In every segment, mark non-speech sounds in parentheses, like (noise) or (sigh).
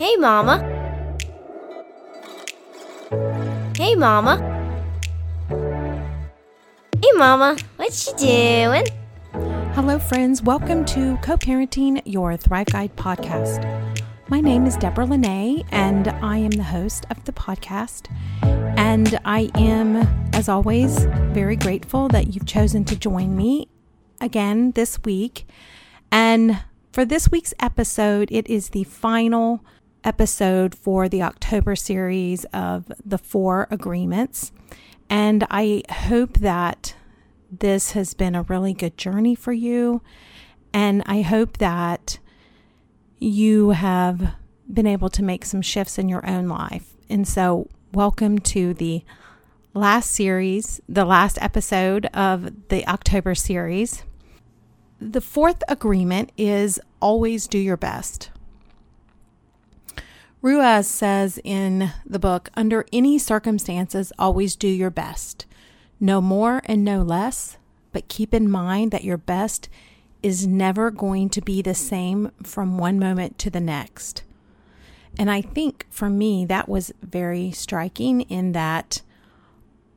Hey, Mama. Hey, Mama. Hey, Mama. What you doing? Hello, friends. Welcome to Co Parenting Your Thrive Guide podcast. My name is Deborah Linay, and I am the host of the podcast. And I am, as always, very grateful that you've chosen to join me again this week. And for this week's episode, it is the final episode for the October series of the four agreements. And I hope that this has been a really good journey for you. And I hope that you have been able to make some shifts in your own life. And so, welcome to the last series, the last episode of the October series. The fourth agreement is always do your best. Ruiz says in the book, under any circumstances, always do your best. No more and no less, but keep in mind that your best is never going to be the same from one moment to the next. And I think for me, that was very striking in that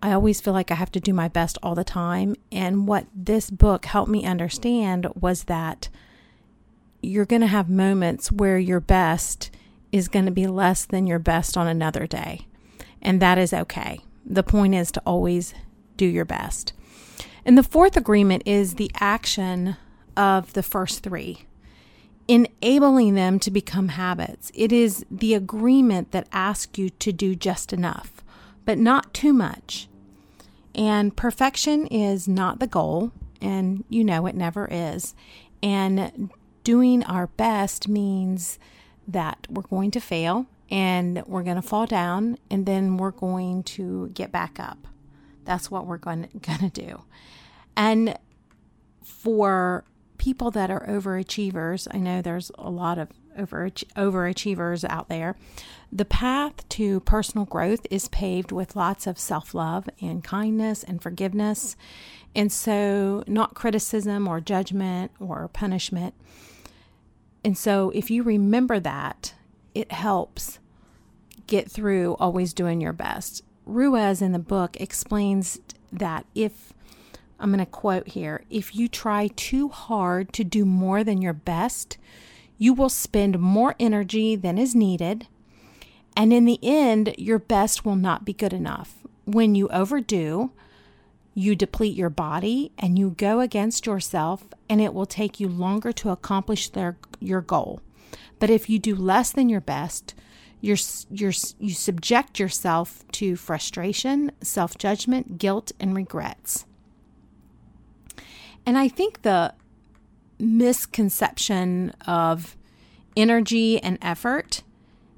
I always feel like I have to do my best all the time. And what this book helped me understand was that you're going to have moments where your best is going to be less than your best on another day. And that is okay. The point is to always do your best. And the fourth agreement is the action of the first three, enabling them to become habits. It is the agreement that asks you to do just enough, but not too much. And perfection is not the goal, and you know it never is. And doing our best means that we're going to fail and we're going to fall down and then we're going to get back up. That's what we're going (laughs) to, do. And for people that are overachievers, I know there's a lot of over, overachievers out there. The path to personal growth is paved with lots of self love and kindness and forgiveness. And so, not criticism or judgment or punishment. And so, if you remember that, it helps get through always doing your best. Ruiz in the book explains that if, I'm going to quote here, if you try too hard to do more than your best, you will spend more energy than is needed. And in the end, your best will not be good enough. When you overdo, you deplete your body and you go against yourself, and it will take you longer to accomplish their, your goal. But if you do less than your best, you're, you're, you subject yourself to frustration, self judgment, guilt, and regrets. And I think the misconception of energy and effort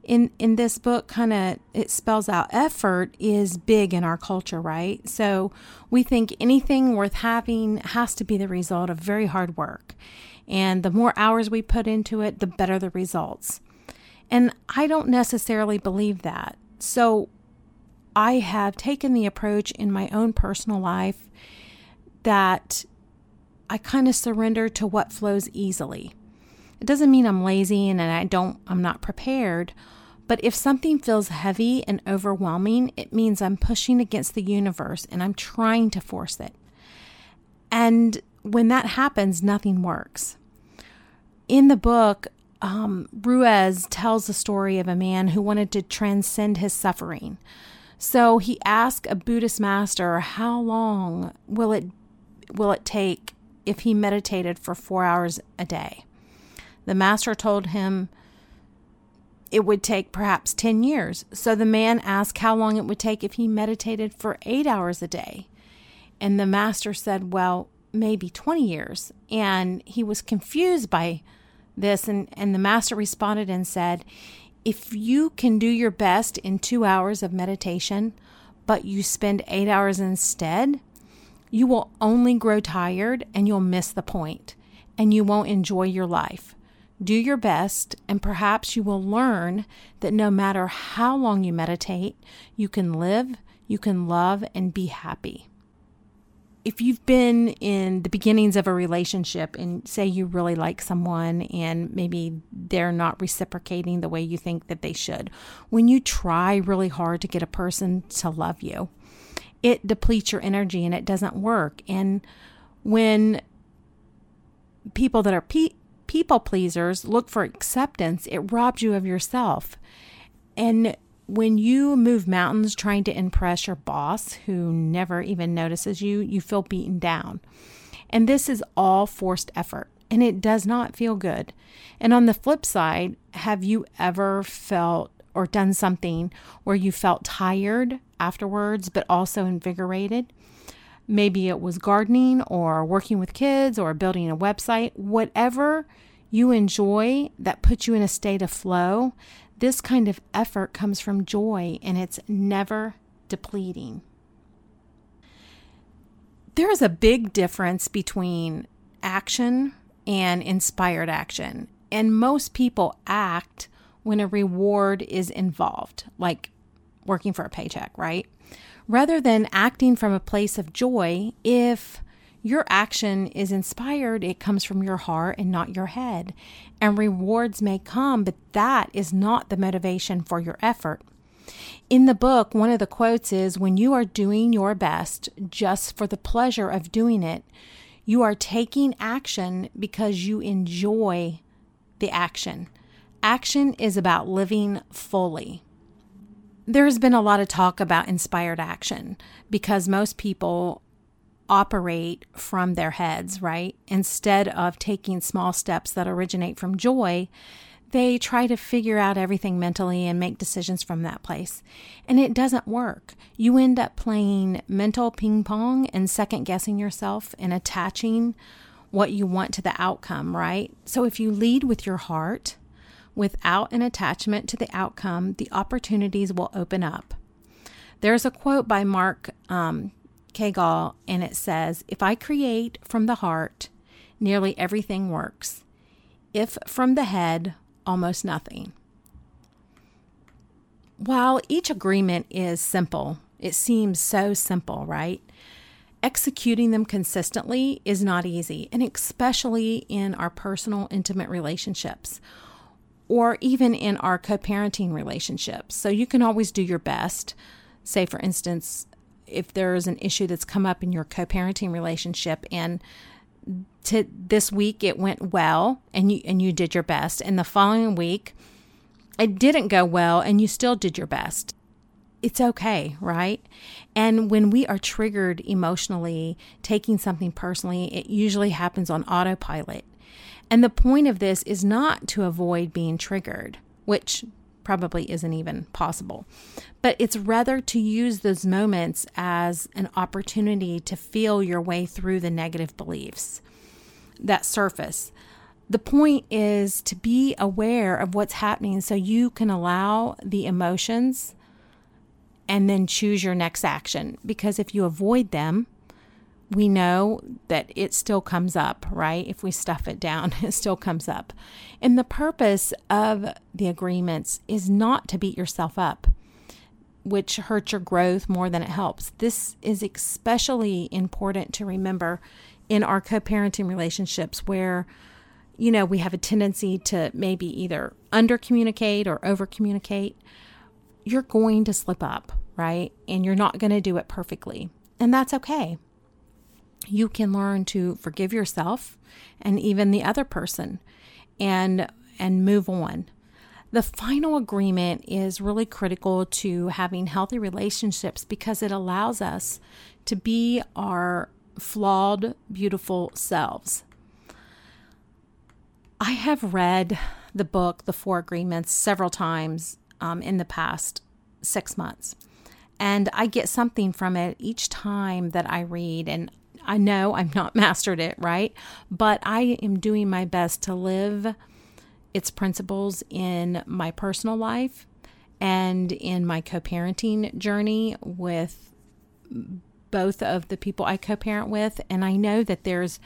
in in this book kind of it spells out effort is big in our culture right? So we think anything worth having has to be the result of very hard work. And the more hours we put into it the better the results. And i don't necessarily believe that. So i have taken the approach in my own personal life that i kind of surrender to what flows easily it doesn't mean i'm lazy and i don't i'm not prepared but if something feels heavy and overwhelming, it means I'm pushing against the universe and I'm trying to force it. And when that happens, nothing works. In the book, um, Ruiz tells the story of a man who wanted to transcend his suffering. So he asked a Buddhist master, "How long will it will it take if he meditated for four hours a day?" The master told him it would take perhaps 10 years. So the man asked how long it would take if he meditated for eight hours a day. And the master said, Well, maybe 20 years. And he was confused by this. And, and the master responded and said, If you can do your best in two hours of meditation, but you spend eight hours instead, you will only grow tired and you'll miss the point and you won't enjoy your life. Do your best, and perhaps you will learn that no matter how long you meditate, you can live, you can love, and be happy. if you've been in the beginnings of a relationship and say you really like someone and maybe they're not reciprocating the way you think that they should, when you try really hard to get a person to love you, it depletes your energy and it doesn't work. And when people that are pe- people pleasers look for acceptance, it robs you of yourself. And when you move mountains trying to impress your boss who never even notices you, you feel beaten down. And this is all forced effort and it does not feel good. And on the flip side, have you ever felt or done something where you felt tired afterwards but also invigorated? Maybe it was gardening or working with kids or building a website, whatever you enjoy that puts you in a state of flow, this kind of effort comes from joy and it's never depleting. There is a big difference between action and inspired action. And most people act when a reward is involved, like working for a paycheck, right? Rather than acting from a place of joy, if your action is inspired, it comes from your heart and not your head. And rewards may come, but that is not the motivation for your effort. In the book, one of the quotes is When you are doing your best just for the pleasure of doing it, you are taking action because you enjoy the action. Action is about living fully. There's been a lot of talk about inspired action because most people operate from their heads, right? Instead of taking small steps that originate from joy, they try to figure out everything mentally and make decisions from that place. And it doesn't work. You end up playing mental ping pong and second guessing yourself and attaching what you want to the outcome, right? So if you lead with your heart without an attachment to the outcome, the opportunities will open up. There's a quote by Mark um, Chagall, and it says, If I create from the heart, nearly everything works. If from the head, almost nothing. While each agreement is simple, it seems so simple, right? Executing them consistently is not easy, and especially in our personal, intimate relationships or even in our co parenting relationships. So you can always do your best. Say, for instance, if there's an issue that's come up in your co-parenting relationship and to this week it went well and you and you did your best and the following week it didn't go well and you still did your best it's okay right and when we are triggered emotionally taking something personally it usually happens on autopilot and the point of this is not to avoid being triggered which probably isn't even possible. But it's rather to use those moments as an opportunity to feel your way through the negative beliefs that surface. The point is to be aware of what's happening so you can allow the emotions and then choose your next action. Because if you avoid them, we know that it still comes up, right? If we stuff it down, (laughs) it still comes up. And the purpose of the agreements is not to beat yourself up, which hurts your growth more than it helps. This is especially important to remember in our co parenting relationships where, you know, we have a tendency to maybe either under communicate or over communicate. You're going to slip up, right? And you're not going to do it perfectly. And that's okay you can learn to forgive yourself and even the other person and and move on. The final agreement is really critical to having healthy relationships because it allows us to be our flawed, beautiful selves. I have read the book, The Four Agreements, several times um, in the past six months. And I get something from it each time that I read. And I know I'm not (laughs) mastered it, right? But I am doing my best to live its principles in my personal life and in my co parenting journey with both of the people I co parent with. And I know that there's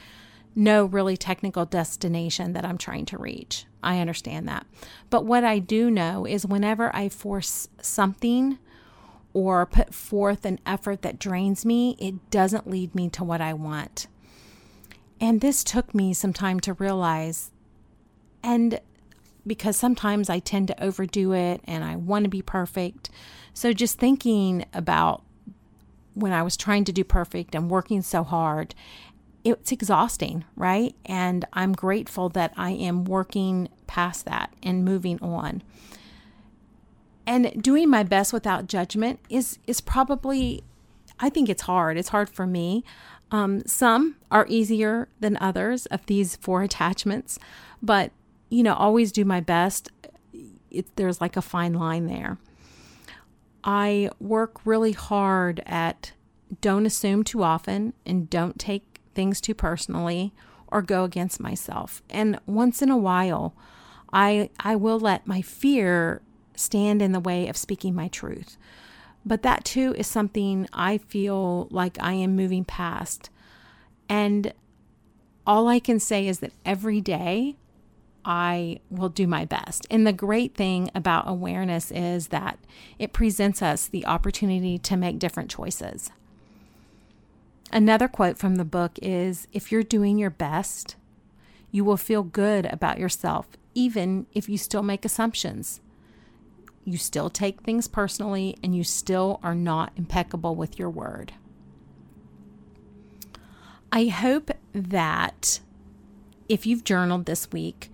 no really technical destination that I'm trying to reach. I understand that. But what I do know is whenever I force something or put forth an effort that drains me, it doesn't lead me to what I want. And this took me some time to realize. And because sometimes I tend to overdo it and I want to be perfect. So just thinking about when I was trying to do perfect and working so hard, it's exhausting, right? And I'm grateful that I am working past that and moving on. And doing my best without judgment is is probably I think it's hard. It's hard for me. Um, some are easier than others of these four (laughs) attachments, but you know, always do my best. It, there's like a fine line there. I work really hard at don't assume too often and don't take things too personally or go against myself. And once in a while, I I will let my fear stand in the way of speaking my truth. But that too is something I feel like I am moving past. And all I can say is that every day I will do my best. And the great thing about awareness is that it presents us the opportunity to make different choices. Another quote from the book is If you're doing your best, you will feel good about yourself, even if you still make assumptions. You still take things personally, and you still are not impeccable with your word. I hope that if you've journaled this week,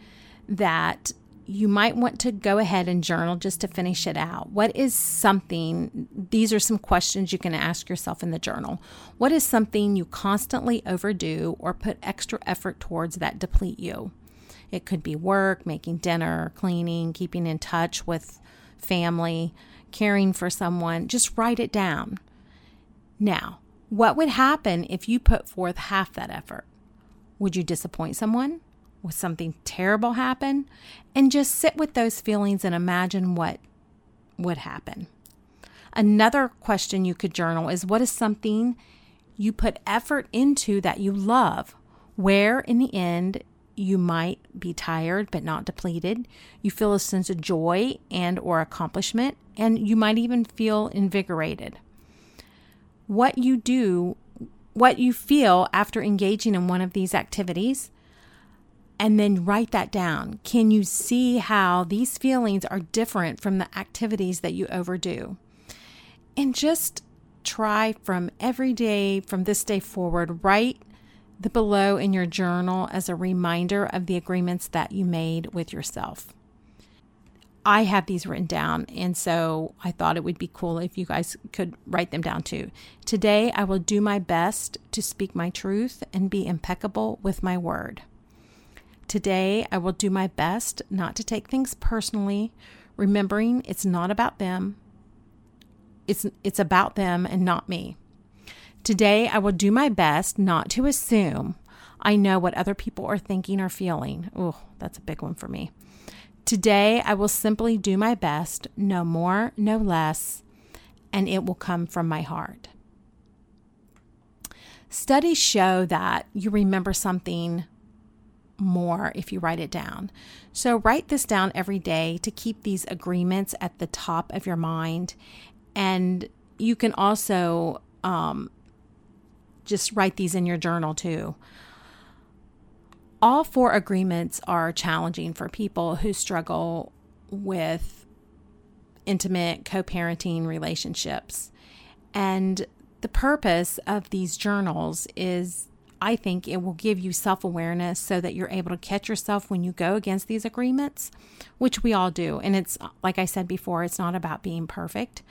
that you might want to go ahead and journal just to finish it out. What is something, these are some questions you can ask yourself in the journal. What is something you constantly overdo or put extra effort towards that deplete you? It could be work, making dinner, cleaning, keeping in touch with family, caring for someone. Just write it down. Now, what would happen if you put forth half that effort? Would you disappoint someone? Would something terrible happen and just sit with those feelings and imagine what would happen. Another question you could journal is what is something you put effort into that you love, where in the end you might be tired but not depleted. You feel a sense of joy and or accomplishment and you might even feel invigorated. What you do, what you feel after engaging in one of these activities and then write that down. Can you see how these feelings are different from the activities that you overdo? And just try from every day, from this day forward, write the below in your journal as a reminder of the agreements that you made with yourself. I have these written down, and so I thought it would be cool if you guys could write them down too. Today, I will do my best to speak my truth and be impeccable with my word. Today, I will do my best not to take things personally, remembering it's not about them. It's, it's about them and not me. Today, I will do my best not to assume I know what other people are thinking or feeling. Oh, that's a big one for me. Today, I will simply do my best, no more, no less, and it will come from my heart. Studies show that you remember something more if you write it down. So, write this down every day to keep these agreements at the top of your mind. And you can also um, just write these in your journal too. All four agreements are challenging for people who struggle with intimate co parenting relationships. And the purpose of these journals is I think it will give you self awareness so that you're able to catch yourself when you go against these agreements, which we all do. And it's like I said before, it's not about being perfect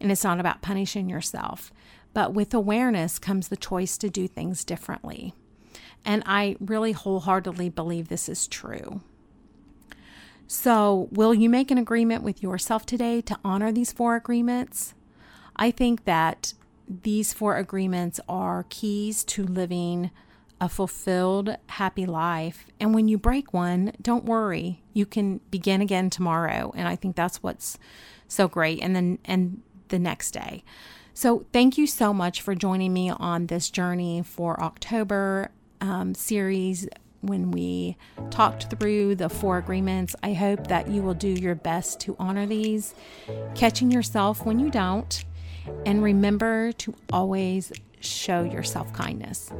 and it's not about punishing yourself. But with awareness comes the choice to do things differently. And I really wholeheartedly believe this is true. So, will you make an agreement with yourself today to honor these four agreements? I think that these four agreements are keys to living a fulfilled, happy life. And when you break one, don't worry. You can begin again tomorrow. And I think that's what's so great. And then, and the next day. So, thank you so much for joining me on this journey for October um, series when we talked through the four agreements. I hope that you will do your best to honor these, catching yourself when you don't And remember to always show yourself kindness.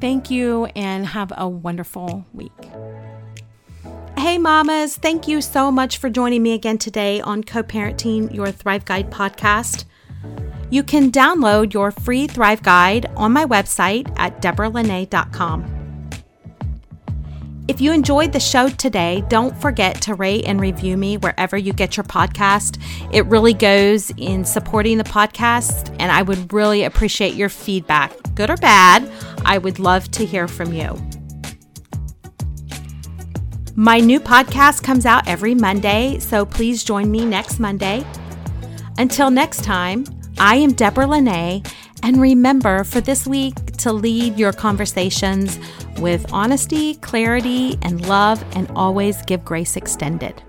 Thank you and have a wonderful week. Hey, mamas, thank you so much for joining me again today on Co Parenting Your Thrive Guide podcast. You can download your free Thrive Guide on my website at deborahlinay.com. If you enjoyed the show today, don't forget to rate and review me wherever you get your podcast. It really goes in supporting the podcast, and I would really appreciate your feedback, good or bad. I would love to hear from you. My new podcast comes out every Monday, so please join me next Monday. Until next time, I am Deborah Linay, and remember for this week to lead your conversations with honesty, clarity, and love, and always give grace extended.